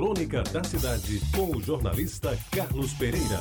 Crônica da Cidade, com o jornalista Carlos Pereira.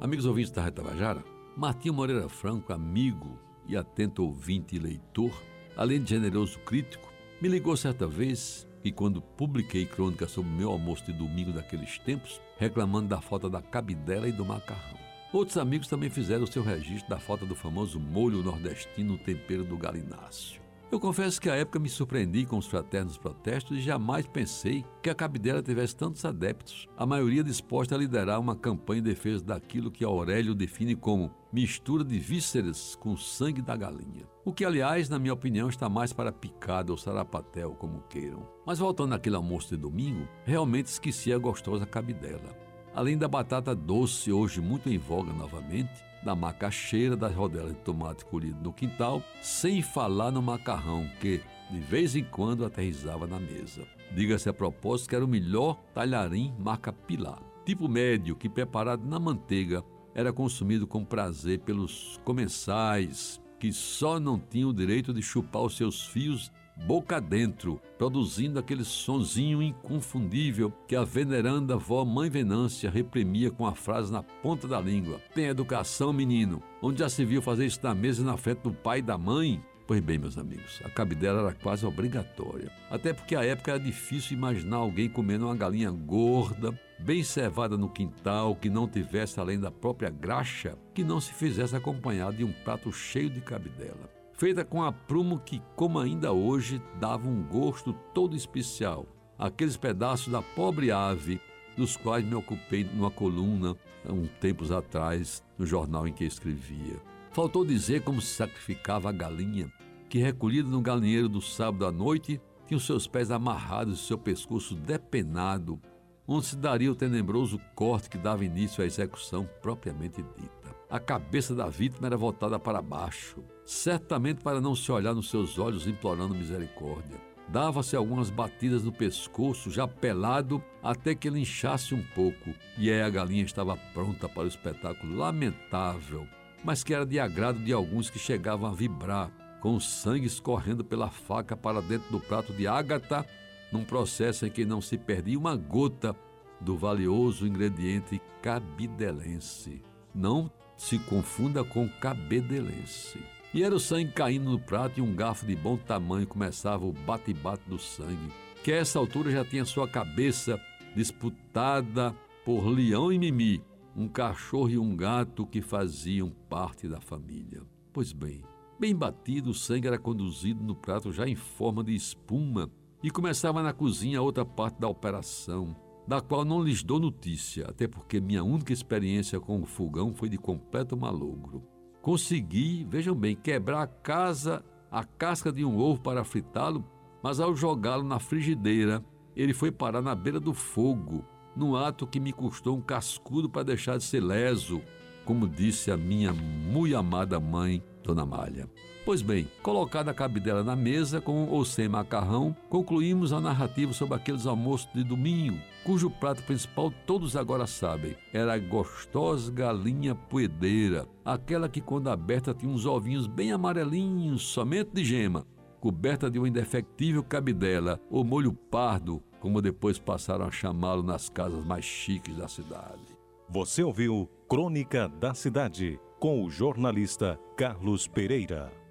Amigos ouvintes da Retabajara, Martinho Moreira Franco, amigo e atento ouvinte e leitor, além de generoso crítico, me ligou certa vez e quando publiquei crônica sobre meu almoço de domingo daqueles tempos, reclamando da falta da cabidela e do macarrão. Outros amigos também fizeram o seu registro da falta do famoso molho nordestino no tempero do galináceo. Eu confesso que à época me surpreendi com os fraternos protestos e jamais pensei que a cabidela tivesse tantos adeptos, a maioria disposta a liderar uma campanha em defesa daquilo que Aurélio define como mistura de vísceras com sangue da galinha. O que, aliás, na minha opinião, está mais para picada ou sarapatel, como queiram. Mas voltando àquele almoço de domingo, realmente esqueci a gostosa cabidela. Além da batata doce, hoje muito em voga novamente, da macaxeira, das rodelas de tomate colhido no quintal, sem falar no macarrão que, de vez em quando, aterrizava na mesa. Diga-se a propósito que era o melhor talharim marca Pilar, tipo médio que, preparado na manteiga, era consumido com prazer pelos comensais que só não tinham o direito de chupar os seus fios boca dentro, produzindo aquele sonzinho inconfundível que a veneranda avó Mãe Venância reprimia com a frase na ponta da língua: Tem educação, menino. Onde já se viu fazer isso na mesa na frente do pai e da mãe? Pois bem, meus amigos, a cabidela era quase obrigatória. Até porque à época era difícil imaginar alguém comendo uma galinha gorda, bem cevada no quintal, que não tivesse além da própria graxa, que não se fizesse acompanhado de um prato cheio de cabidela feita com aprumo que, como ainda hoje, dava um gosto todo especial. Aqueles pedaços da pobre ave dos quais me ocupei numa coluna há tempos atrás no jornal em que escrevia. Faltou dizer como se sacrificava a galinha, que recolhida no galinheiro do sábado à noite, tinha os seus pés amarrados e seu pescoço depenado, onde se daria o tenebroso corte que dava início à execução propriamente dita. A cabeça da vítima era voltada para baixo, certamente para não se olhar nos seus olhos implorando misericórdia. Dava-se algumas batidas no pescoço, já pelado, até que ele inchasse um pouco, e aí a galinha estava pronta para o espetáculo lamentável, mas que era de agrado de alguns que chegavam a vibrar, com o sangue escorrendo pela faca para dentro do prato de ágata, num processo em que não se perdia uma gota do valioso ingrediente cabidelense. Não se confunda com cabedelense. E era o sangue caindo no prato e um garfo de bom tamanho começava o bate-bate do sangue, que a essa altura já tinha sua cabeça disputada por Leão e Mimi, um cachorro e um gato que faziam parte da família. Pois bem, bem batido, o sangue era conduzido no prato já em forma de espuma e começava na cozinha outra parte da operação, da qual não lhes dou notícia, até porque minha única experiência com o fogão foi de completo malogro. Consegui, vejam bem, quebrar a casa, a casca de um ovo para fritá-lo, mas ao jogá-lo na frigideira, ele foi parar na beira do fogo, num ato que me custou um cascudo para deixar de ser leso, como disse a minha muito amada mãe, Dona Malha. Pois bem, colocada a cabidela na mesa, com ou sem macarrão, concluímos a narrativa sobre aqueles almoços de domingo, cujo prato principal todos agora sabem. Era a gostosa galinha poedeira, aquela que quando aberta tinha uns ovinhos bem amarelinhos, somente de gema, coberta de uma indefectível cabidela, ou molho pardo, como depois passaram a chamá-lo nas casas mais chiques da cidade. Você ouviu Crônica da Cidade com o jornalista Carlos Pereira.